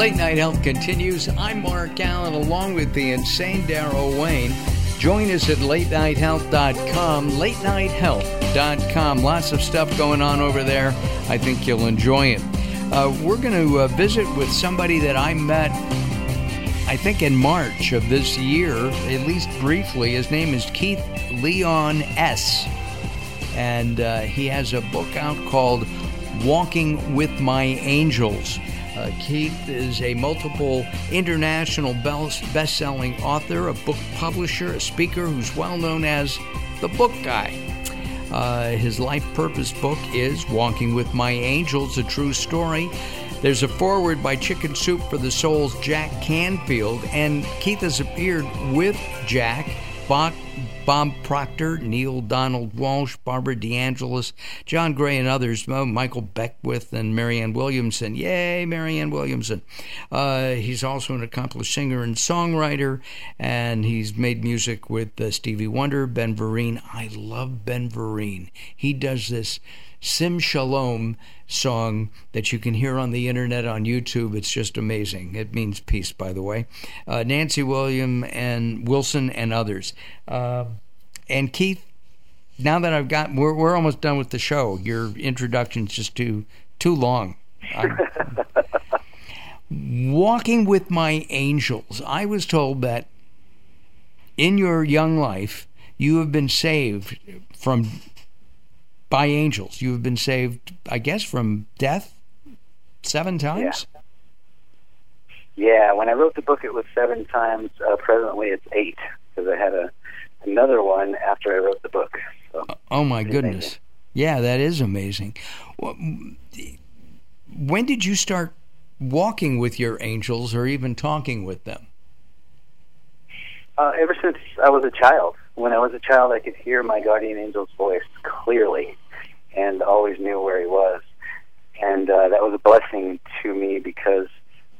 Late Night Health continues. I'm Mark Alyn along with the insane Daryl Wayne. Join us at latenighthealth.com, latenighthealth.com. Lots of stuff going on over there. I think you'll enjoy it. Uh, we're going to uh, visit with somebody that I met, I think, in March of this year, at least briefly. His name is Keith Leon S. And uh, he has a book out called Walking with My Angels. Uh, Keith is a multiple international best selling author, a book publisher, a speaker who's well known as the Book Guy. Uh, his life purpose book is Walking with My Angels, a true story. There's a foreword by Chicken Soup for the Soul's Jack Canfield, and Keith has appeared with Jack, Bach, Bob Proctor, Neale Donald Walsch, Barbara DeAngelis, John Gray, and others, Michael Beckwith and Marianne Williamson. Yay, Marianne Williamson. Uh, he's also an accomplished singer and songwriter, and he's made music with uh, Stevie Wonder, Ben Vereen. I love Ben Vereen. He does this Sim Shalom song that you can hear on the internet on YouTube. It's just amazing. It means peace, by the way. Uh, Nancy William and Wilson and others. Uh, and Keith, now that I've got, we're, we're almost done with the show. Your introduction's just too too long. walking with my angels. I was told that in your young life you have been saved from by angels. You have been saved, I guess, from death seven times. Yeah. Yeah, when I wrote the book, it was seven times. Uh, presently, it's eight because I had a another one after I wrote the book. So oh my goodness! Amazing. Yeah, that is amazing. When did you start walking with your angels, or even talking with them? Uh, ever since I was a child. When I was a child, I could hear my guardian angel's voice clearly, and always knew where he was. And uh, that was a blessing to me because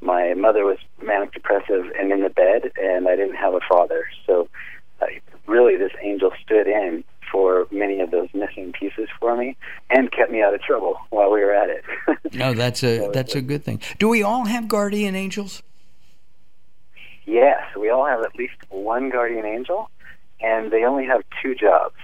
my mother was manic depressive and in the bed, and I didn't have a father. So, uh, really, this angel stood in for many of those missing pieces for me and kept me out of trouble while we were at it. no, that's a so that's a good thing. Do we all have guardian angels? Yes, we all have at least one guardian angel, and they only have two jobs.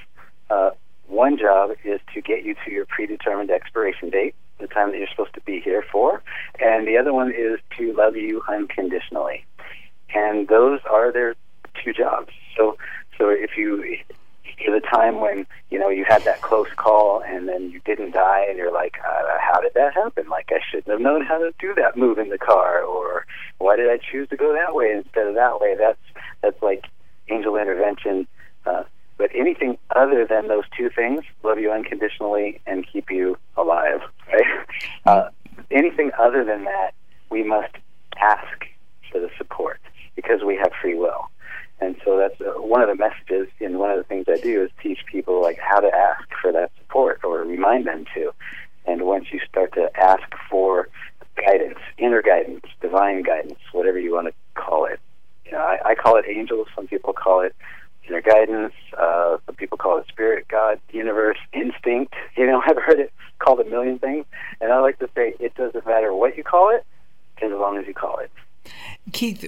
Uh, one job is to get you to your predetermined expiration date, the time that you're supposed to be here for, and the other one is to love you unconditionally. And those are their two jobs. So, so if you hear the time when you know you had that close call and then you didn't die, and you're like, uh, how did that happen? Like I shouldn't have known how to do that move in the car, or why did I choose to go that way instead of that way? That's that's like angel intervention. Uh, but anything other than those two things, love you unconditionally and keep you alive, right? Uh, anything other than that, we must ask for the support because we have free will. And so that's uh, one of the messages and one of the things I do is teach people like how to ask for that support or remind them to. And once you start to ask for guidance, inner guidance, divine guidance, whatever you want to call it, you know, I, I call it angels. Some people call it inner guidance. Uh, some people call it spirit, God, universe, instinct. You know, I've heard it called a million things, and I like to say it doesn't matter what you call it, as long as you call it. Keith,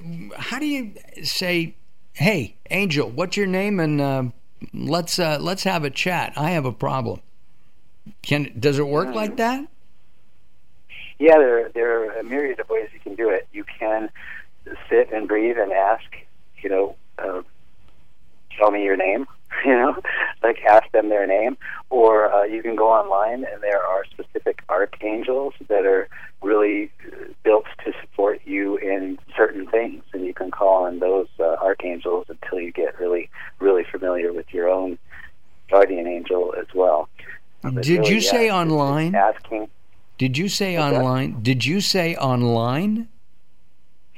how do you say, "Hey, Angel, what's your name?" and uh, let's uh, let's have a chat. I have a problem. Can does it work like that? Yeah, there there are a myriad of ways you can do it. You can sit and breathe and ask, you know, uh, tell me your name, you know, like ask them their name. Or uh, you can go online and there are specific archangels that are really built to support you in certain things, and you can call on those uh, archangels until you get really, really familiar with your own guardian angel as well. But Did really, you say yeah, online? Asking. Did you say online? Did you say online?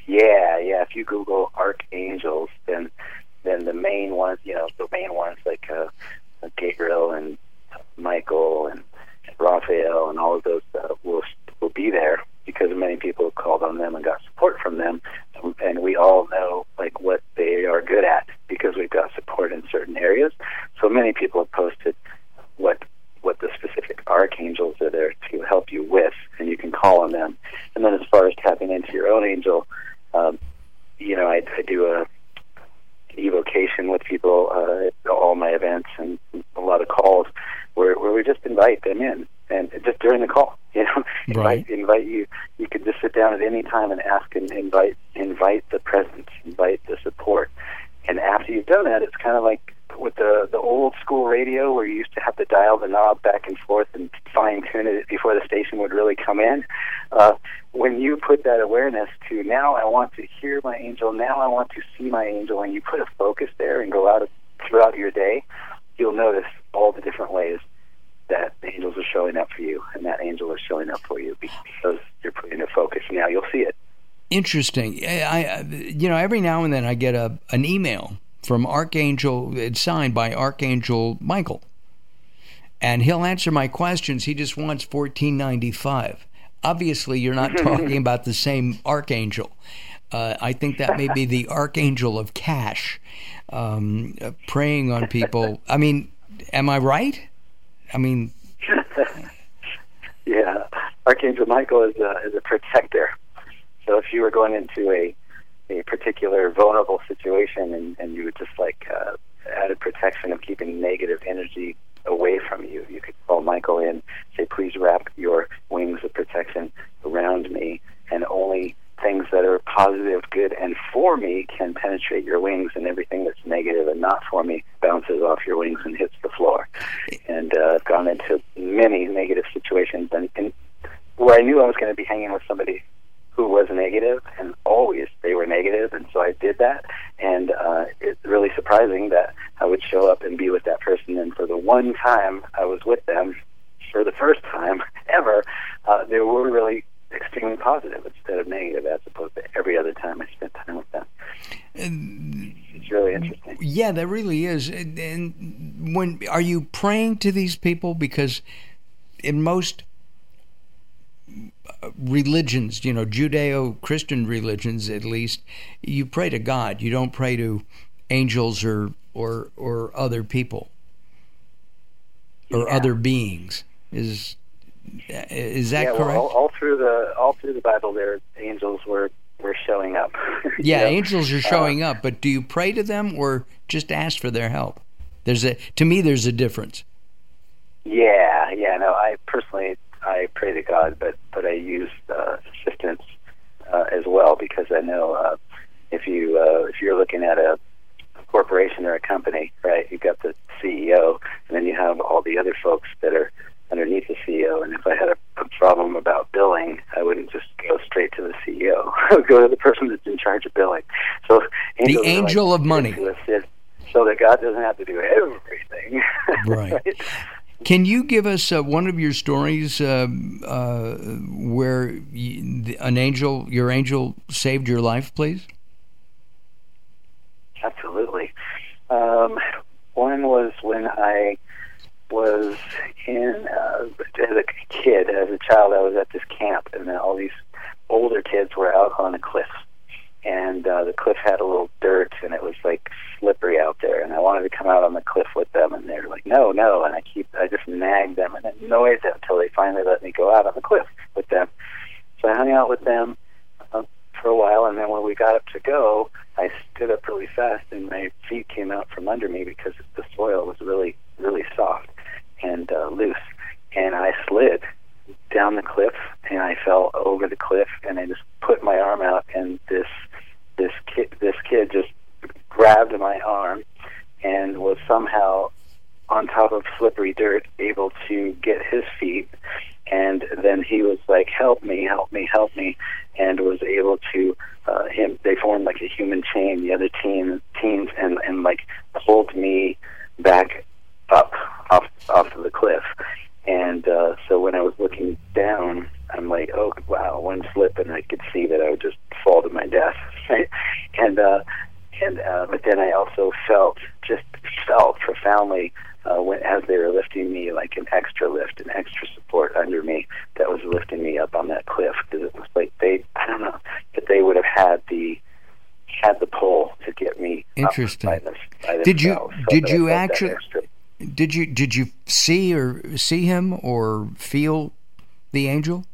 Yeah, yeah. If you Google archangels, then then the main ones, you know, the main ones like uh, Gabriel and Michael and Raphael and all of those uh, will will be there because many people called on them and got support from them, and we all know like what they are good at because we've got support in certain areas. So many people have posted what what the specific archangels are there to help you with, and you can call on them. And then as far as tapping into your own angel lot of calls where where we them in and just during the call, you know, right. invite invite you. You can just sit down at any time and ask and invite invite the presence, invite the support. And after you've done that, it's kind of like with the the old school radio where you used to have to dial the knob back and forth and fine tune it before the station would really come in. Uh, when you put that awareness to now, I want to hear my angel. Now I want to see my angel. And you put a focus there and go out throughout your day, you'll notice all the different ways that angels are showing up for you, and that angel is showing up for you because you're putting a focus. Now you'll see it. Interesting. I, you know, every now and then I get a an email from Archangel. It's signed by Archangel Michael, and he'll answer my questions. He just wants fourteen ninety five. Obviously, you're not talking about the same Archangel. Uh, I think that may be the Archangel of Cash, um, preying on people. I mean, am I right? I mean, yeah, Archangel Michael is a, is a protector. So if you were going into a a particular vulnerable situation and, and you would just like uh, added protection of keeping negative energy away from you, you could call Michael in, say, please wrap your wings of protection around me, and only things that are positive, good, and for me can penetrate your wings, and everything that's negative and not for me bounces off your wings and hits the floor. And uh, I've gone into many negative situations, and, and where I knew I was going to be hanging with somebody who was negative, and always they were negative, and so I did that. And uh, it's really surprising that I would show up and be with that person, and for the one time I was with them, for the first time ever, uh, they were really extremely positive instead of negative, as opposed to every other time I spent time with them. And it's really interesting. Yeah, that really is. And, and when are you praying to these people? Because in most religions, you know, Judeo-Christian religions at least, you pray to God. You don't pray to angels or or or other people or yeah. other beings. Is is that yeah, correct? Well, all, all, through the all through the Bible, there angels were were showing up. yeah, know? angels are showing uh, up, but do you pray to them or just ask for their help? There's a to me, there's a difference. Yeah, yeah. No, I personally I pray to God, but but I use uh, assistance uh, as well because I know uh, if you uh, if you're looking at a corporation or a company, right? You've got the CEO, and then you have all the other folks that are underneath the CEO. And if I had a, a problem about billing, I wouldn't just go straight to the CEO. I would go to the person that's in charge of billing. So the angel like, of money, so that God doesn't have to do everything. right. right? Can you give us uh, one of your stories uh, uh, where you, an angel, your angel, saved your life, please? Absolutely. Um, one was when I was in uh, as a kid, as a child, I was at this camp, and then all these older kids were out on a cliff, and uh, the cliff had a little dirt, and it was like slippery out there, and I wanted to come out on the cliff with them, and they're like, no, no, and I keep, I just nagged them and annoyed them until they finally let me go out on the cliff with them. So I hung out with them uh, for a while, and then when we got up to go, I stood up really fast, and my feet came out from under me because the soil was really, really soft and uh, loose, and I slid down the cliff, and I fell over the cliff, and I just put my arm out, and this this kid this kid just grabbed my arm and was somehow on top of slippery dirt able to get his feet. And then he was like help me help me help me and was able to uh him they formed like a human chain the other team teams and and like pulled me back up off off of the cliff and uh so when i was looking down i'm like oh wow one slip and i could see that i would just fall to my death right and uh and uh but then i also felt just felt profoundly uh, when as they were lifting me, like an extra lift, an extra support under me that was lifting me up on that cliff. Because it was like they, I don't know, that they would have had the had the pull to get me. Interesting. By by did you so did you actually did you did you see or see him or feel the angel?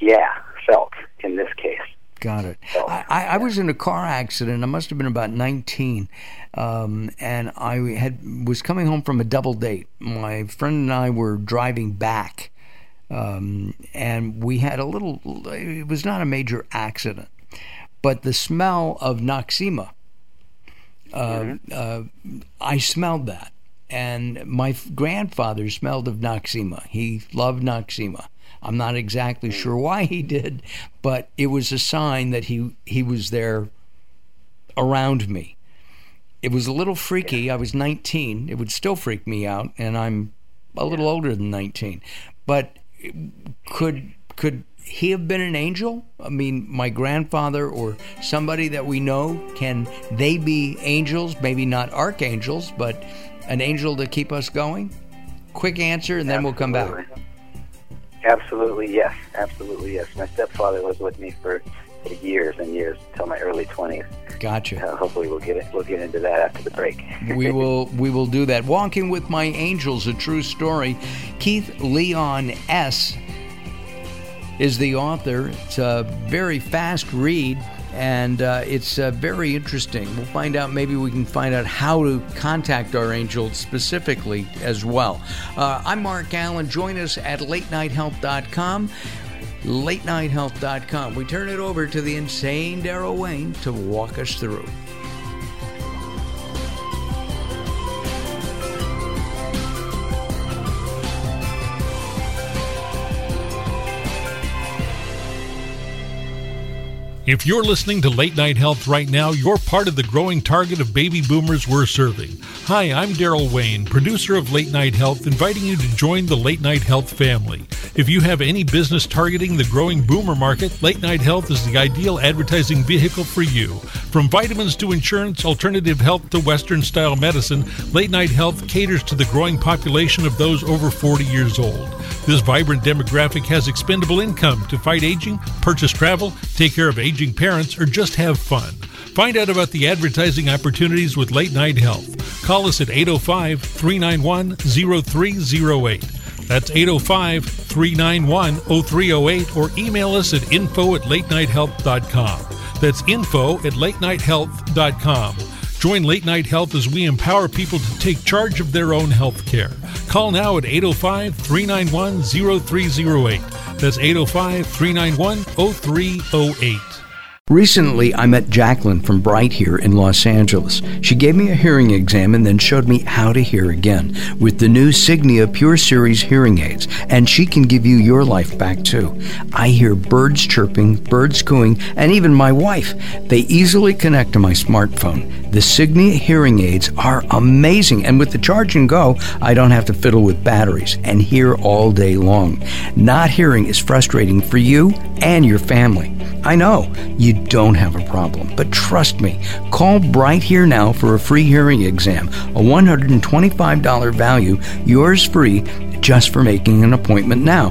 Yeah, felt in this case. Got it. I, I, was in a car accident. I must have been about 19, um, and I had was coming home from a double date. My friend and I were driving back, um, and we had a little. It was not a major accident, but the smell of Noxzema. Uh, mm-hmm. uh, I smelled that, and my grandfather smelled of Noxzema. He loved Noxzema. I'm not exactly sure why he did, but it was a sign that he he was there around me. It was a little freaky. I was 19. It would still freak me out, and I'm a little older than 19. But could could he have been an angel? I mean, my grandfather or somebody that we know, can they be angels? Maybe not archangels, but an angel to keep us going? Quick answer, and then Absolutely. we'll come back. Absolutely, yes. Absolutely, yes. My stepfather was with me for years and years until my early 20s. Gotcha. Uh, hopefully, we'll get it. We'll get into that after the break. we will. We will do that. Walking with my angels, a true story. Keith Leon S. is the author. It's a very fast read and uh, it's uh, very interesting. We'll find out, maybe we can find out how to contact our angels specifically as well. Uh, I'm Mark Alyn. Join us at latenighthealth.com. Latenighthealth.com. We turn it over to the insane Daryl Wayne to walk us through. If you're listening to Late Night Health right now, you're part of the growing target of baby boomers we're serving. Hi, I'm Daryl Wayne, producer of Late Night Health, inviting you to join the Late Night Health family. If you have any business targeting the growing boomer market, Late Night Health is the ideal advertising vehicle for you. From vitamins to insurance, alternative health to Western style medicine, Late Night Health caters to the growing population of those over 40 years old. This vibrant demographic has expendable income to fight aging, purchase travel, take care of aging parents, or just have fun. Find out about the advertising opportunities with Late Night Health. Call us at 805 391 0308. That's 805 391 0308 or email us at info at latenighthealth.com. That's info at latenighthealth.com. Join Late Night Health as we empower people to take charge of their own health care. Call now at 805 391 0308. That's 805 391 0308. Recently, I met Jacqueline from Bright here in Los Angeles. She gave me a hearing exam and then showed me how to hear again with the new Signia Pure Series hearing aids, and she can give you your life back too. I hear birds chirping, birds cooing, and even my wife. They easily connect to my smartphone. The Signia hearing aids are amazing, and with the charge and go, I don't have to fiddle with batteries and hear all day long. Not hearing is frustrating for you and your family. I know you don't have a problem, but trust me, call Bright Here Now for a free hearing exam, a $125 value, yours free just for making an appointment now.